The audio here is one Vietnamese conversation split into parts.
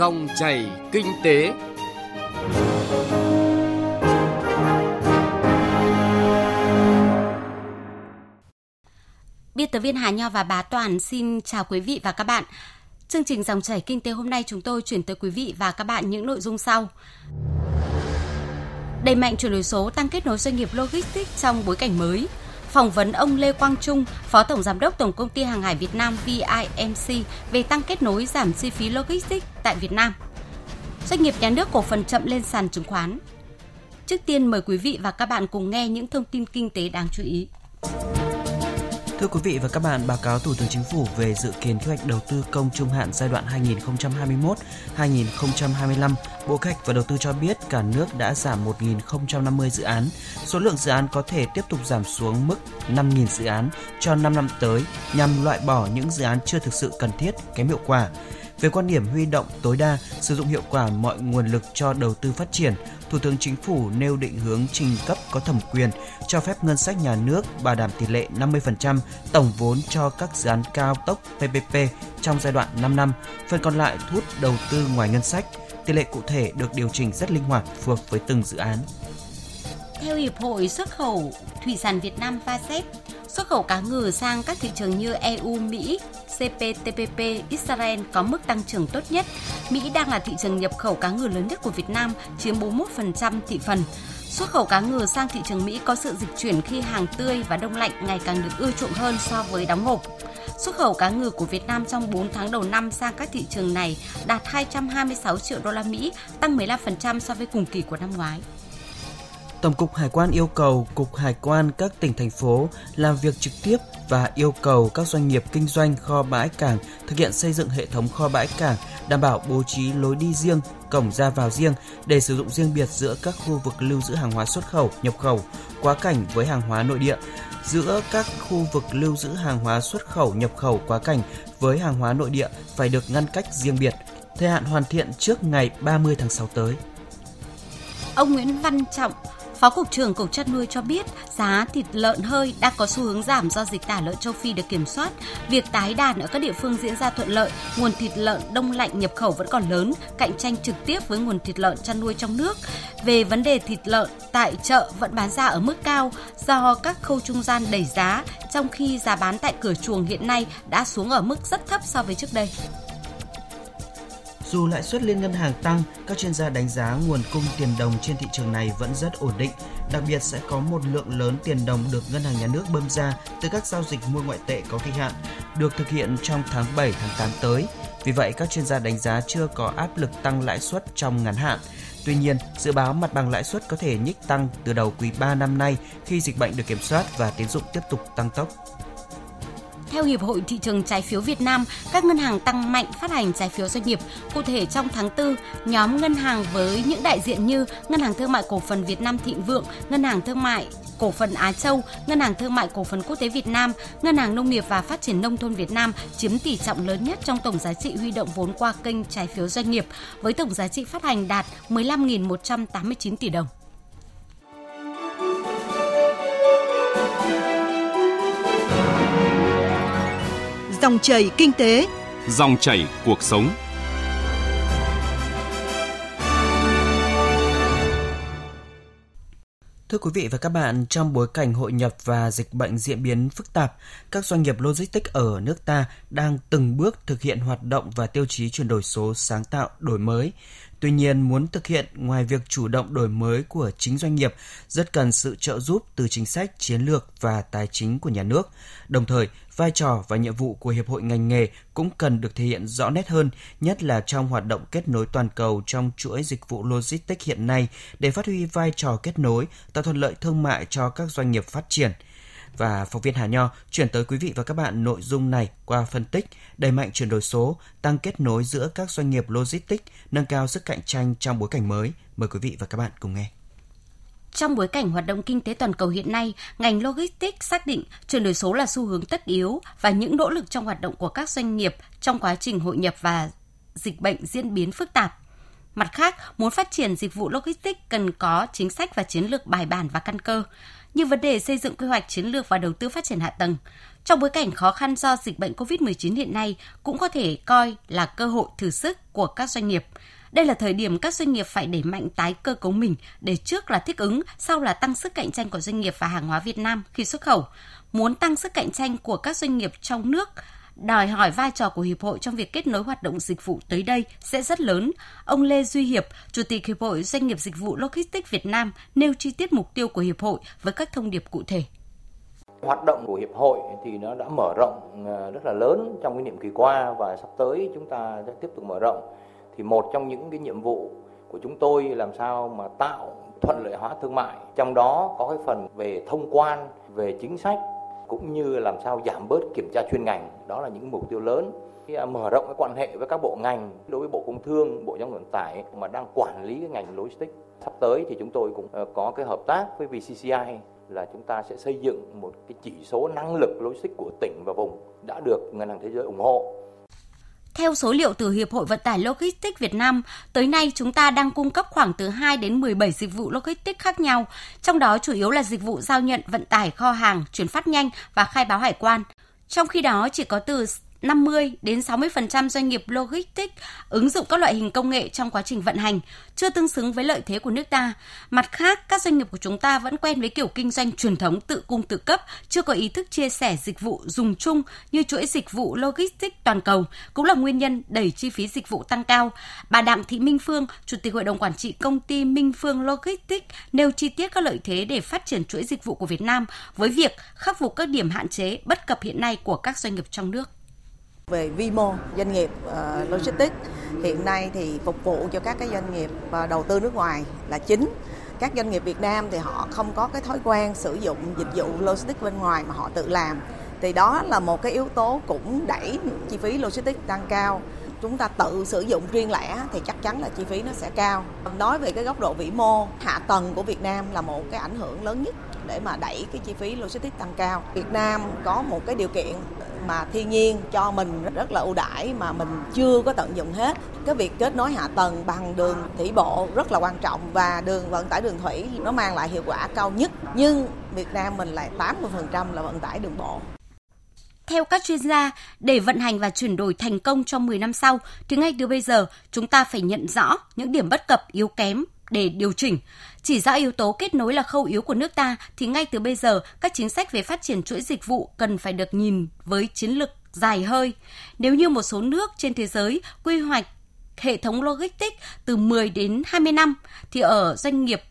Dòng chảy kinh tế. Biên tập viên Hà Nho và Bá Toàn xin chào quý vị và các bạn. Chương trình Dòng chảy kinh tế hôm nay chúng tôi chuyển tới quý vị và các bạn những nội dung sau. Đẩy mạnh chuyển đổi số, tăng kết nối doanh nghiệp logistics trong bối cảnh mới. Phỏng vấn ông Lê Quang Trung, Phó Tổng Giám đốc Tổng Công ty Hàng hải Việt Nam VIMC về tăng kết nối giảm chi phí logistics tại Việt Nam. Doanh nghiệp nhà nước cổ phần chậm lên sàn chứng khoán. Trước tiên mời quý vị và các bạn cùng nghe những thông tin kinh tế đáng chú ý. Thưa quý vị và các bạn, báo cáo Thủ tướng Chính phủ về dự kiến kế hoạch đầu tư công trung hạn giai đoạn 2021-2025, Bộ Kế hoạch và Đầu tư cho biết cả nước đã giảm 1.050 dự án. Số lượng dự án có thể tiếp tục giảm xuống mức 5.000 dự án cho 5 năm tới nhằm loại bỏ những dự án chưa thực sự cần thiết, kém hiệu quả. Về quan điểm huy động tối đa, sử dụng hiệu quả mọi nguồn lực cho đầu tư phát triển, Thủ tướng Chính phủ nêu định hướng trình cấp có thẩm quyền cho phép ngân sách nhà nước bảo đảm tỷ lệ 50% tổng vốn cho các dự án cao tốc PPP trong giai đoạn 5 năm, phần còn lại thu hút đầu tư ngoài ngân sách. Tỷ lệ cụ thể được điều chỉnh rất linh hoạt phù hợp với từng dự án. Theo Hiệp hội Xuất khẩu Thủy sản Việt Nam VASEP, xuất khẩu cá ngừ sang các thị trường như EU, Mỹ, CPTPP, Israel có mức tăng trưởng tốt nhất. Mỹ đang là thị trường nhập khẩu cá ngừ lớn nhất của Việt Nam, chiếm 41% thị phần. Xuất khẩu cá ngừ sang thị trường Mỹ có sự dịch chuyển khi hàng tươi và đông lạnh ngày càng được ưa chuộng hơn so với đóng hộp. Xuất khẩu cá ngừ của Việt Nam trong 4 tháng đầu năm sang các thị trường này đạt 226 triệu đô la Mỹ, tăng 15% so với cùng kỳ của năm ngoái. Tổng cục Hải quan yêu cầu Cục Hải quan các tỉnh thành phố làm việc trực tiếp và yêu cầu các doanh nghiệp kinh doanh kho bãi cảng thực hiện xây dựng hệ thống kho bãi cảng đảm bảo bố trí lối đi riêng, cổng ra vào riêng để sử dụng riêng biệt giữa các khu vực lưu giữ hàng hóa xuất khẩu, nhập khẩu, quá cảnh với hàng hóa nội địa, giữa các khu vực lưu giữ hàng hóa xuất khẩu, nhập khẩu, quá cảnh với hàng hóa nội địa phải được ngăn cách riêng biệt. Thời hạn hoàn thiện trước ngày 30 tháng 6 tới. Ông Nguyễn Văn Trọng, Phó Cục trưởng Cục chăn nuôi cho biết giá thịt lợn hơi đang có xu hướng giảm do dịch tả lợn châu Phi được kiểm soát. Việc tái đàn ở các địa phương diễn ra thuận lợi, nguồn thịt lợn đông lạnh nhập khẩu vẫn còn lớn, cạnh tranh trực tiếp với nguồn thịt lợn chăn nuôi trong nước. Về vấn đề thịt lợn tại chợ vẫn bán ra ở mức cao do các khâu trung gian đẩy giá, trong khi giá bán tại cửa chuồng hiện nay đã xuống ở mức rất thấp so với trước đây. Dù lãi suất liên ngân hàng tăng, các chuyên gia đánh giá nguồn cung tiền đồng trên thị trường này vẫn rất ổn định. Đặc biệt sẽ có một lượng lớn tiền đồng được ngân hàng nhà nước bơm ra từ các giao dịch mua ngoại tệ có kỳ hạn, được thực hiện trong tháng 7 tháng 8 tới. Vì vậy, các chuyên gia đánh giá chưa có áp lực tăng lãi suất trong ngắn hạn. Tuy nhiên, dự báo mặt bằng lãi suất có thể nhích tăng từ đầu quý 3 năm nay khi dịch bệnh được kiểm soát và tín dụng tiếp tục tăng tốc. Theo Hiệp hội Thị trường Trái phiếu Việt Nam, các ngân hàng tăng mạnh phát hành trái phiếu doanh nghiệp. Cụ thể trong tháng 4, nhóm ngân hàng với những đại diện như Ngân hàng Thương mại Cổ phần Việt Nam Thịnh Vượng, Ngân hàng Thương mại Cổ phần Á Châu, Ngân hàng Thương mại Cổ phần Quốc tế Việt Nam, Ngân hàng Nông nghiệp và Phát triển Nông thôn Việt Nam chiếm tỷ trọng lớn nhất trong tổng giá trị huy động vốn qua kênh trái phiếu doanh nghiệp, với tổng giá trị phát hành đạt 15.189 tỷ đồng. Dòng chảy kinh tế, dòng chảy cuộc sống. Thưa quý vị và các bạn, trong bối cảnh hội nhập và dịch bệnh diễn biến phức tạp, các doanh nghiệp logistics ở nước ta đang từng bước thực hiện hoạt động và tiêu chí chuyển đổi số sáng tạo, đổi mới. Tuy nhiên, muốn thực hiện ngoài việc chủ động đổi mới của chính doanh nghiệp, rất cần sự trợ giúp từ chính sách, chiến lược và tài chính của nhà nước. Đồng thời, vai trò và nhiệm vụ của hiệp hội ngành nghề cũng cần được thể hiện rõ nét hơn, nhất là trong hoạt động kết nối toàn cầu trong chuỗi dịch vụ logistics hiện nay để phát huy vai trò kết nối, tạo thuận lợi thương mại cho các doanh nghiệp phát triển – và phóng viên Hà Nho chuyển tới quý vị và các bạn nội dung này qua phân tích đẩy mạnh chuyển đổi số, tăng kết nối giữa các doanh nghiệp logistics, nâng cao sức cạnh tranh trong bối cảnh mới. Mời quý vị và các bạn cùng nghe. Trong bối cảnh hoạt động kinh tế toàn cầu hiện nay, ngành logistics xác định chuyển đổi số là xu hướng tất yếu và những nỗ lực trong hoạt động của các doanh nghiệp trong quá trình hội nhập và dịch bệnh diễn biến phức tạp. Mặt khác, muốn phát triển dịch vụ logistics cần có chính sách và chiến lược bài bản và căn cơ như vấn đề xây dựng quy hoạch chiến lược và đầu tư phát triển hạ tầng. Trong bối cảnh khó khăn do dịch bệnh COVID-19 hiện nay cũng có thể coi là cơ hội thử sức của các doanh nghiệp. Đây là thời điểm các doanh nghiệp phải đẩy mạnh tái cơ cấu mình để trước là thích ứng, sau là tăng sức cạnh tranh của doanh nghiệp và hàng hóa Việt Nam khi xuất khẩu. Muốn tăng sức cạnh tranh của các doanh nghiệp trong nước, đòi hỏi vai trò của hiệp hội trong việc kết nối hoạt động dịch vụ tới đây sẽ rất lớn. Ông Lê Duy Hiệp, Chủ tịch Hiệp hội Doanh nghiệp Dịch vụ Logistics Việt Nam nêu chi tiết mục tiêu của hiệp hội với các thông điệp cụ thể. Hoạt động của hiệp hội thì nó đã mở rộng ờ, rất là lớn trong cái nhiệm kỳ qua và sắp tới chúng ta sẽ tiếp tục mở rộng. Thì một trong những cái nhiệm vụ của chúng tôi làm sao mà tạo thuận lợi hóa thương mại, trong đó có cái phần về thông quan, về chính sách cũng như làm sao giảm bớt kiểm tra chuyên ngành. Đó là những mục tiêu lớn. À, mở rộng cái quan hệ với các bộ ngành đối với bộ công thương, bộ giao thông vận tải mà đang quản lý cái ngành logistics, sắp tới thì chúng tôi cũng ờ, có cái hợp tác với VCCI là chúng ta sẽ xây dựng một cái chỉ số năng lực logistics của tỉnh và vùng đã được ngân hàng thế giới ủng hộ theo số liệu từ Hiệp hội Vận tải Logistics Việt Nam, tới nay chúng ta đang cung cấp khoảng từ 2 đến 17 dịch vụ logistics khác nhau, trong đó chủ yếu là dịch vụ giao nhận vận tải kho hàng, chuyển phát nhanh và khai báo hải quan. Trong khi đó, chỉ có từ 50 đến 60% doanh nghiệp logistics ứng dụng các loại hình công nghệ trong quá trình vận hành, chưa tương xứng với lợi thế của nước ta. Mặt khác, các doanh nghiệp của chúng ta vẫn quen với kiểu kinh doanh truyền thống tự cung tự cấp, chưa có ý thức chia sẻ dịch vụ dùng chung như chuỗi dịch vụ logistics toàn cầu, cũng là nguyên nhân đẩy chi phí dịch vụ tăng cao. Bà Đặng Thị Minh Phương, Chủ tịch Hội đồng Quản trị công ty Minh Phương Logistics nêu chi tiết các lợi thế để phát triển chuỗi dịch vụ của Việt Nam với việc khắc phục các điểm hạn chế bất cập hiện nay của các doanh nghiệp trong nước về vi mô doanh nghiệp uh, logistics. Hiện nay thì phục vụ cho các cái doanh nghiệp uh, đầu tư nước ngoài là chính. Các doanh nghiệp Việt Nam thì họ không có cái thói quen sử dụng dịch vụ logistics bên ngoài mà họ tự làm. Thì đó là một cái yếu tố cũng đẩy chi phí logistics tăng cao. Chúng ta tự sử dụng riêng lẻ thì chắc chắn là chi phí nó sẽ cao. Nói về cái góc độ vĩ mô hạ tầng của Việt Nam là một cái ảnh hưởng lớn nhất để mà đẩy cái chi phí logistics tăng cao. Việt Nam có một cái điều kiện mà thiên nhiên cho mình rất là ưu đãi mà mình chưa có tận dụng hết. Cái việc kết nối hạ tầng bằng đường thủy bộ rất là quan trọng và đường vận tải đường thủy nó mang lại hiệu quả cao nhất. Nhưng Việt Nam mình lại 80% là vận tải đường bộ. Theo các chuyên gia, để vận hành và chuyển đổi thành công trong 10 năm sau, thì ngay từ bây giờ chúng ta phải nhận rõ những điểm bất cập yếu kém để điều chỉnh. Chỉ rõ yếu tố kết nối là khâu yếu của nước ta thì ngay từ bây giờ các chính sách về phát triển chuỗi dịch vụ cần phải được nhìn với chiến lược dài hơi. Nếu như một số nước trên thế giới quy hoạch hệ thống logistics từ 10 đến 20 năm thì ở doanh nghiệp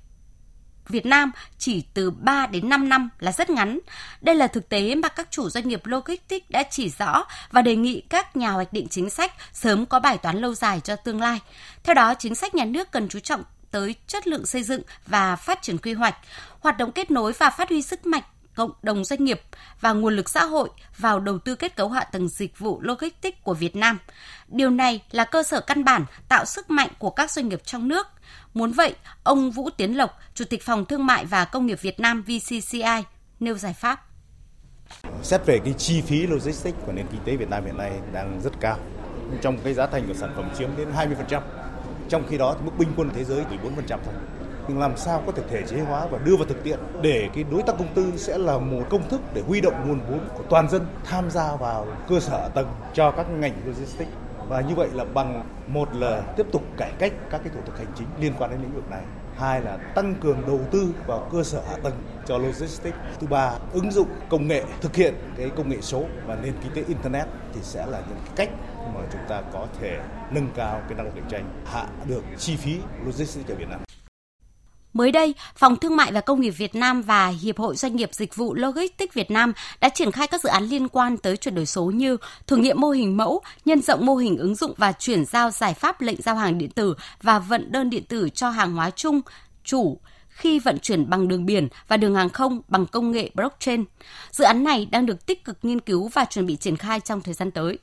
Việt Nam chỉ từ 3 đến 5 năm là rất ngắn. Đây là thực tế mà các chủ doanh nghiệp logistics đã chỉ rõ và đề nghị các nhà hoạch định chính sách sớm có bài toán lâu dài cho tương lai. Theo đó, chính sách nhà nước cần chú trọng tới chất lượng xây dựng và phát triển quy hoạch, hoạt động kết nối và phát huy sức mạnh cộng đồng doanh nghiệp và nguồn lực xã hội vào đầu tư kết cấu hạ tầng dịch vụ logistics của Việt Nam. Điều này là cơ sở căn bản tạo sức mạnh của các doanh nghiệp trong nước. Muốn vậy, ông Vũ Tiến Lộc, Chủ tịch Phòng Thương mại và Công nghiệp Việt Nam VCCI nêu giải pháp. Xét về cái chi phí logistics của nền kinh tế Việt Nam hiện nay đang rất cao. Trong cái giá thành của sản phẩm chiếm đến 20%. Trong khi đó thì mức bình quân thế giới chỉ 4% thôi. Nhưng làm sao có thể thể chế hóa và đưa vào thực tiễn để cái đối tác công tư sẽ là một công thức để huy động nguồn vốn của toàn dân tham gia vào cơ sở tầng cho các ngành logistics? Và như vậy là bằng một là tiếp tục cải cách các cái thủ tục hành chính liên quan đến lĩnh vực này. Hai là tăng cường đầu tư vào cơ sở hạ tầng cho logistics. Thứ ba, ứng dụng công nghệ, thực hiện cái công nghệ số và nền kinh tế internet thì sẽ là những cái cách mà chúng ta có thể nâng cao cái năng lực cạnh tranh, hạ được chi phí logistics ở Việt Nam. Mới đây, Phòng Thương mại và Công nghiệp Việt Nam và Hiệp hội Doanh nghiệp Dịch vụ Logistics Việt Nam đã triển khai các dự án liên quan tới chuyển đổi số như thử nghiệm mô hình mẫu, nhân rộng mô hình ứng dụng và chuyển giao giải pháp lệnh giao hàng điện tử và vận đơn điện tử cho hàng hóa chung, chủ, khi vận chuyển bằng đường biển và đường hàng không bằng công nghệ blockchain. Dự án này đang được tích cực nghiên cứu và chuẩn bị triển khai trong thời gian tới.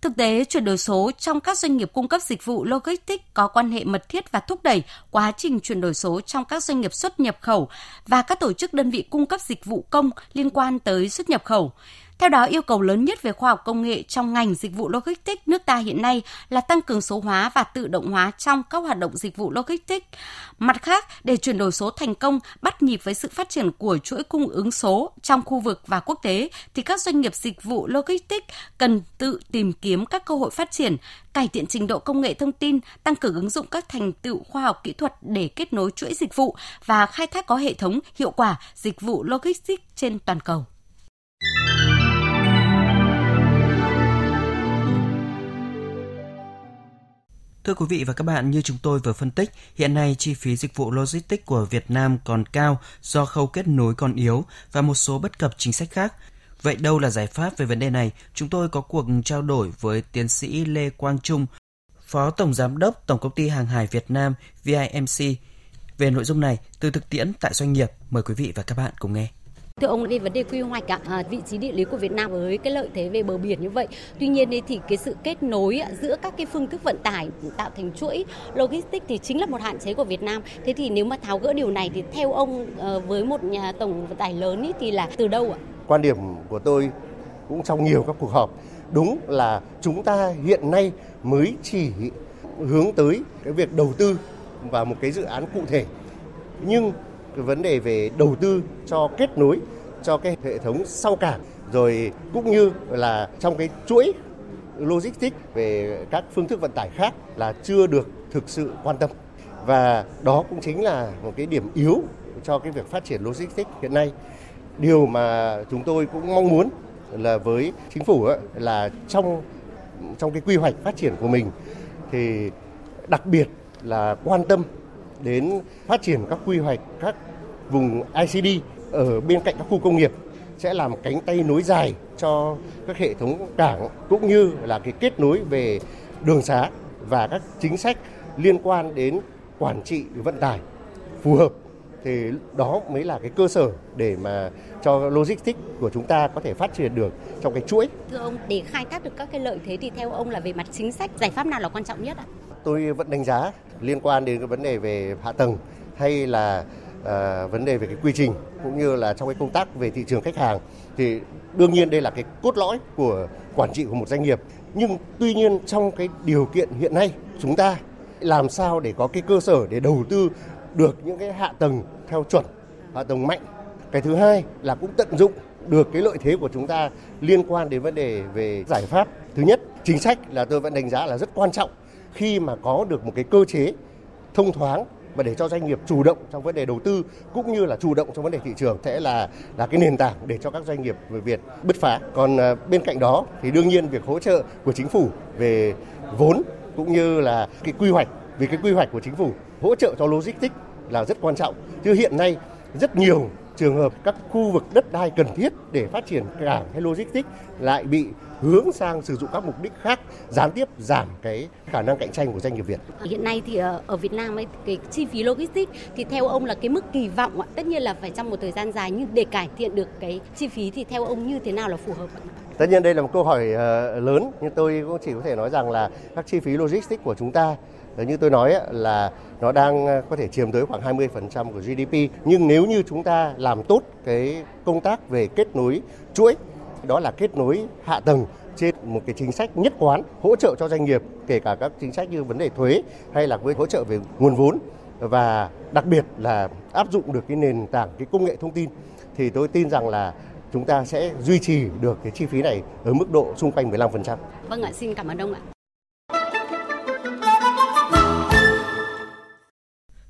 Thực tế, chuyển đổi số trong các doanh nghiệp cung cấp dịch vụ logistics có quan hệ mật thiết và thúc đẩy quá trình chuyển đổi số trong các doanh nghiệp xuất nhập khẩu và các tổ chức đơn vị cung cấp dịch vụ công liên quan tới xuất nhập khẩu. Theo đó, yêu cầu lớn nhất về khoa học công nghệ trong ngành dịch vụ logistics nước ta hiện nay là tăng cường số hóa và tự động hóa trong các hoạt động dịch vụ logistics. Mặt khác, để chuyển đổi số thành công, bắt nhịp với sự phát triển của chuỗi cung ứng số trong khu vực và quốc tế, thì các doanh nghiệp dịch vụ logistics cần tự tìm kiếm các cơ hội phát triển, cải thiện trình độ công nghệ thông tin, tăng cường ứng dụng các thành tựu khoa học kỹ thuật để kết nối chuỗi dịch vụ và khai thác có hệ thống hiệu quả dịch vụ logistics trên toàn cầu. Thưa quý vị và các bạn, như chúng tôi vừa phân tích, hiện nay chi phí dịch vụ logistics của Việt Nam còn cao do khâu kết nối còn yếu và một số bất cập chính sách khác. Vậy đâu là giải pháp về vấn đề này? Chúng tôi có cuộc trao đổi với tiến sĩ Lê Quang Trung, Phó Tổng Giám đốc Tổng Công ty Hàng hải Việt Nam VIMC về nội dung này từ thực tiễn tại doanh nghiệp. Mời quý vị và các bạn cùng nghe. Thưa ông, về vấn đề quy hoạch ạ, à, vị trí địa lý của Việt Nam với cái lợi thế về bờ biển như vậy. Tuy nhiên thì cái sự kết nối giữa các cái phương thức vận tải tạo thành chuỗi logistics thì chính là một hạn chế của Việt Nam. Thế thì nếu mà tháo gỡ điều này thì theo ông ờ, với một nhà tổng vận tải lớn ý, thì là từ đâu ạ? Quan điểm của tôi cũng trong nhiều các cuộc họp đúng là chúng ta hiện nay mới chỉ hướng tới cái việc đầu tư vào một cái dự án cụ thể nhưng cái vấn đề về đầu tư cho kết nối, cho cái hệ thống sau cảng, rồi cũng như là trong cái chuỗi logistics về các phương thức vận tải khác là chưa được thực sự quan tâm. Và đó cũng chính là một cái điểm yếu cho cái việc phát triển logistics hiện nay. Điều mà chúng tôi cũng mong muốn là với chính phủ là trong trong cái quy hoạch phát triển của mình thì đặc biệt là quan tâm đến phát triển các quy hoạch các vùng ICD ở bên cạnh các khu công nghiệp sẽ làm cánh tay nối dài cho các hệ thống cảng cũng như là cái kết nối về đường xá và các chính sách liên quan đến quản trị vận tải phù hợp thì đó mới là cái cơ sở để mà cho logistics của chúng ta có thể phát triển được trong cái chuỗi. Thưa ông, để khai thác được các cái lợi thế thì theo ông là về mặt chính sách giải pháp nào là quan trọng nhất ạ? Tôi vẫn đánh giá liên quan đến cái vấn đề về hạ tầng hay là à, vấn đề về cái quy trình cũng như là trong cái công tác về thị trường khách hàng thì đương nhiên đây là cái cốt lõi của quản trị của một doanh nghiệp. Nhưng tuy nhiên trong cái điều kiện hiện nay chúng ta làm sao để có cái cơ sở để đầu tư được những cái hạ tầng theo chuẩn hạ tầng mạnh. Cái thứ hai là cũng tận dụng được cái lợi thế của chúng ta liên quan đến vấn đề về giải pháp. Thứ nhất chính sách là tôi vẫn đánh giá là rất quan trọng khi mà có được một cái cơ chế thông thoáng và để cho doanh nghiệp chủ động trong vấn đề đầu tư cũng như là chủ động trong vấn đề thị trường sẽ là là cái nền tảng để cho các doanh nghiệp Việt bứt phá. Còn à, bên cạnh đó thì đương nhiên việc hỗ trợ của chính phủ về vốn cũng như là cái quy hoạch, vì cái quy hoạch của chính phủ hỗ trợ cho logistics là rất quan trọng. Chứ hiện nay rất nhiều trường hợp các khu vực đất đai cần thiết để phát triển cảng hay logistics lại bị hướng sang sử dụng các mục đích khác gián tiếp giảm cái khả năng cạnh tranh của doanh nghiệp Việt. Hiện nay thì ờ, ở Việt Nam ấy cái chi phí logistics thì theo ông là cái mức kỳ vọng tất nhiên là phải trong một thời gian dài nhưng để cải thiện được cái chi phí thì theo ông như thế nào là phù hợp ạ? Tất nhiên đây là một câu hỏi ờ, lớn nhưng tôi cũng chỉ có thể nói rằng là các chi phí logistics của chúng ta như tôi nói là nó đang ờ, có thể chiếm tới khoảng 20% của GDP nhưng nếu như chúng ta làm tốt cái công tác về kết nối chuỗi đó là kết nối hạ tầng trên một cái chính sách nhất quán hỗ trợ cho doanh nghiệp kể cả các chính sách như vấn đề thuế hay là với hỗ trợ về nguồn vốn và đặc biệt là áp dụng được cái nền tảng cái công nghệ thông tin thì tôi tin rằng là chúng ta sẽ duy trì được cái chi phí này ở mức độ xung quanh 15%. Vâng ạ, xin cảm ơn ông ạ.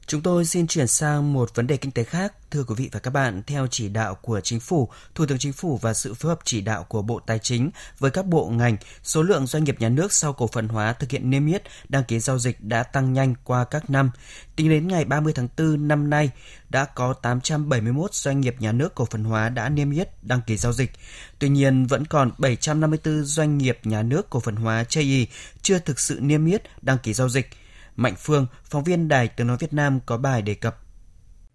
Chúng tôi xin chuyển sang một vấn đề kinh tế khác. Thưa quý vị và các bạn, theo chỉ đạo của Chính phủ, Thủ tướng Chính phủ và sự phối hợp chỉ đạo của Bộ Tài chính với các bộ ngành, số lượng doanh nghiệp nhà nước sau cổ phần hóa thực hiện niêm yết đăng ký giao dịch đã tăng nhanh qua các năm. Tính đến ngày 30 tháng 4 năm nay, đã có 871 doanh nghiệp nhà nước cổ phần hóa đã niêm yết đăng ký giao dịch. Tuy nhiên, vẫn còn 754 doanh nghiệp nhà nước cổ phần hóa chây ý chưa thực sự niêm yết đăng ký giao dịch – Mạnh Phương, phóng viên Đài Tiếng Nói Việt Nam có bài đề cập.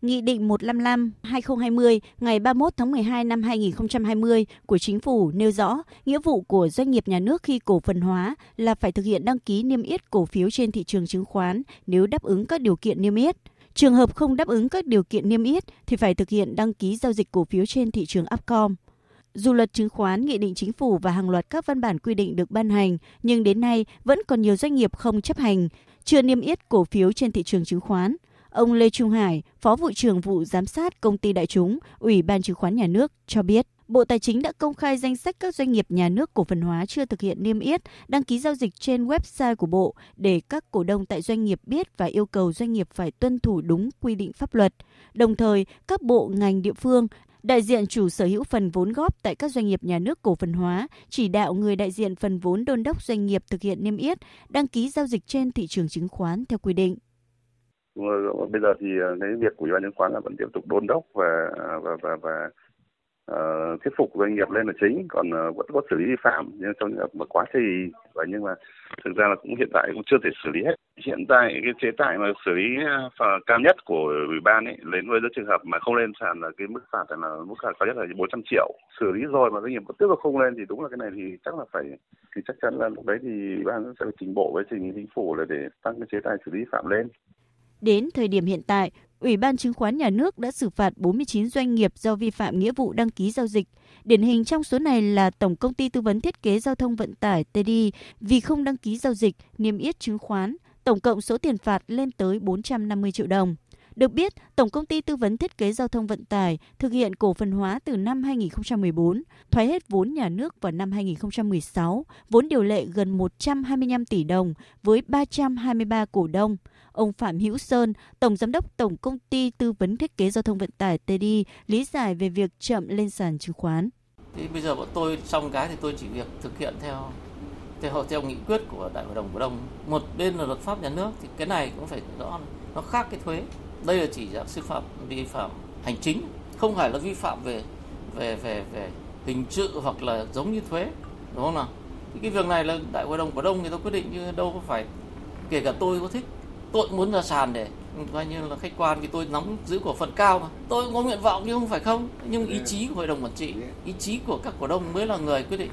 Nghị định 155-2020 ngày 31 tháng 12 năm 2020 của Chính phủ nêu rõ nghĩa vụ của doanh nghiệp nhà nước khi cổ phần hóa là phải thực hiện đăng ký niêm yết cổ phiếu trên thị trường chứng khoán nếu đáp ứng các điều kiện niêm yết. Trường hợp không đáp ứng các điều kiện niêm yết thì phải thực hiện đăng ký giao dịch cổ phiếu trên thị trường Upcom. Dù luật chứng khoán, nghị định chính phủ và hàng loạt các văn bản quy định được ban hành, nhưng đến nay vẫn còn nhiều doanh nghiệp không chấp hành, chưa niêm yết cổ phiếu trên thị trường chứng khoán. Ông Lê Trung Hải, Phó vụ trưởng vụ giám sát công ty đại chúng, Ủy ban chứng khoán nhà nước cho biết. Bộ Tài chính đã công khai danh sách các doanh nghiệp nhà nước cổ phần hóa chưa thực hiện niêm yết, đăng ký giao dịch trên website của Bộ để các cổ đông tại doanh nghiệp biết và yêu cầu doanh nghiệp phải tuân thủ đúng quy định pháp luật. Đồng thời, các bộ ngành địa phương đại diện chủ sở hữu phần vốn góp tại các doanh nghiệp nhà nước cổ phần hóa chỉ đạo người đại diện phần vốn đôn đốc doanh nghiệp thực hiện niêm yết, đăng ký giao dịch trên thị trường chứng khoán theo quy định. Bây giờ thì ờ, cái việc của ủy ban chứng khoán là vẫn tiếp tục đôn đốc và và và, và uh, thuyết phục doanh nghiệp lên là chính còn uh, vẫn có xử lý vi phạm nhưng trong một quá thì và nhưng mà thực ra là cũng hiện tại cũng chưa thể xử lý hết. Hiện tại cái chế tài mà xử lý uh, cao nhất của ủy ban ấy đến với những trường hợp mà không lên sàn là cái mức phạt là mức phạt cao nhất là 400 triệu. Xử lý rồi mà doanh nghiệp vẫn tiếp tục không lên thì đúng là cái này thì chắc là phải thì chắc chắn là lúc đấy thì ủy ban sẽ phải trình bộ với trình chính phủ là để tăng cái chế tài xử lý vi phạm lên. Đến thời điểm hiện tại, Ủy ban Chứng khoán Nhà nước đã xử phạt 49 doanh nghiệp do vi phạm nghĩa vụ đăng ký giao dịch. Điển hình trong số này là Tổng Công ty Tư vấn Thiết kế Giao thông Vận tải TDI vì không đăng ký giao dịch, niêm yết chứng khoán. Tổng cộng số tiền phạt lên tới 450 triệu đồng. Được biết, Tổng công ty tư vấn thiết kế giao thông vận tải thực hiện cổ phần hóa từ năm 2014, thoái hết vốn nhà nước vào năm 2016, vốn điều lệ gần 125 tỷ đồng với 323 cổ đông. Ông Phạm Hữu Sơn, Tổng Giám đốc Tổng Công ty Tư vấn Thiết kế Giao thông Vận tải TD, lý giải về việc chậm lên sàn chứng khoán. Thì bây giờ bọn tôi xong cái thì tôi chỉ việc thực hiện theo theo theo nghị quyết của đại hội đồng cổ đông. Một bên là luật pháp nhà nước thì cái này cũng phải rõ nó khác cái thuế. Đây là chỉ dạng sư phạm vi phạm hành chính, không phải là vi phạm về về về về hình sự hoặc là giống như thuế, đúng không nào? Thì cái việc này là đại hội đồng cổ đông người ta quyết định chứ đâu có phải kể cả tôi có thích tôi muốn ra sàn để coi như là khách quan vì tôi nắm giữ cổ phần cao mà. Tôi cũng có nguyện vọng nhưng không phải không. Nhưng ý chí của hội đồng quản trị ý chí của các cổ đông mới là người quyết định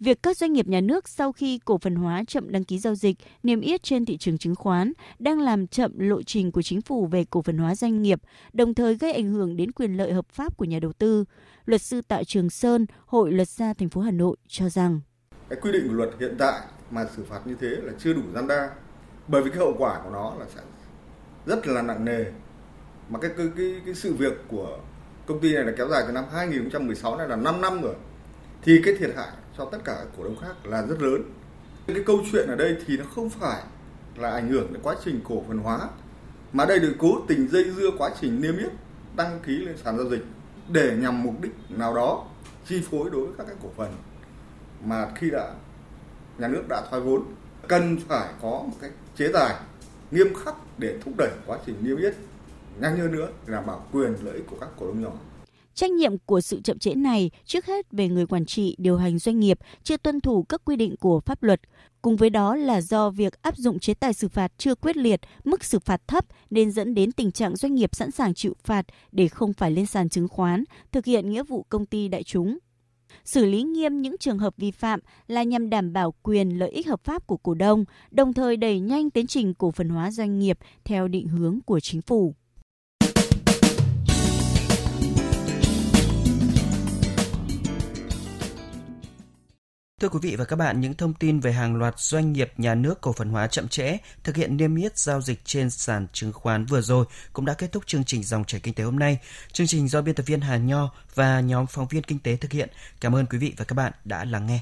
Việc các doanh nghiệp nhà nước sau khi cổ phần hóa chậm đăng ký giao dịch, niêm yết trên thị trường chứng khoán đang làm chậm lộ trình của chính phủ về cổ phần hóa doanh nghiệp, đồng thời gây ảnh hưởng đến quyền lợi hợp pháp của nhà đầu tư. Luật sư Tạ Trường Sơn, Hội luật gia thành phố Hà Nội cho rằng cái quy định của luật hiện tại mà xử phạt như thế là chưa đủ gian đe bởi vì cái hậu quả của nó là sẽ rất là nặng nề mà cái cái cái, cái sự việc của công ty này là kéo dài từ năm 2016 này là 5 năm rồi thì cái thiệt hại cho tất cả cổ đông khác là rất lớn cái câu chuyện ở đây thì nó không phải là ảnh hưởng đến quá trình cổ phần hóa, mà đây được cố tình dây dưa quá trình niêm yết, đăng ký lên sàn giao dịch để nhằm mục đích nào đó chi phối đối với các cái cổ phần mà khi đã nhà nước đã thoái vốn, cần phải có một cái chế tài nghiêm khắc để thúc đẩy quá trình niêm yết nhanh hơn nữa để đảm bảo quyền lợi ích của các cổ đông nhỏ. Trách nhiệm của sự chậm trễ này trước hết về người quản trị điều hành doanh nghiệp chưa tuân thủ các quy định của pháp luật. Cùng với đó là do việc áp dụng chế tài xử phạt chưa quyết liệt, mức xử phạt thấp nên dẫn đến tình trạng doanh nghiệp sẵn sàng chịu phạt để không phải lên sàn chứng khoán, thực hiện nghĩa vụ công ty đại chúng xử lý nghiêm những trường hợp vi phạm là nhằm đảm bảo quyền lợi ích hợp pháp của cổ đông, đồng thời đẩy nhanh tiến trình cổ phần hóa doanh nghiệp theo định hướng của chính phủ. Thưa quý vị và các bạn, những thông tin về hàng loạt doanh nghiệp nhà nước cổ phần hóa chậm trễ thực hiện niêm yết giao dịch trên sàn chứng khoán vừa rồi cũng đã kết thúc chương trình dòng chảy kinh tế hôm nay. Chương trình do biên tập viên Hà Nho và nhóm phóng viên kinh tế thực hiện. Cảm ơn quý vị và các bạn đã lắng nghe.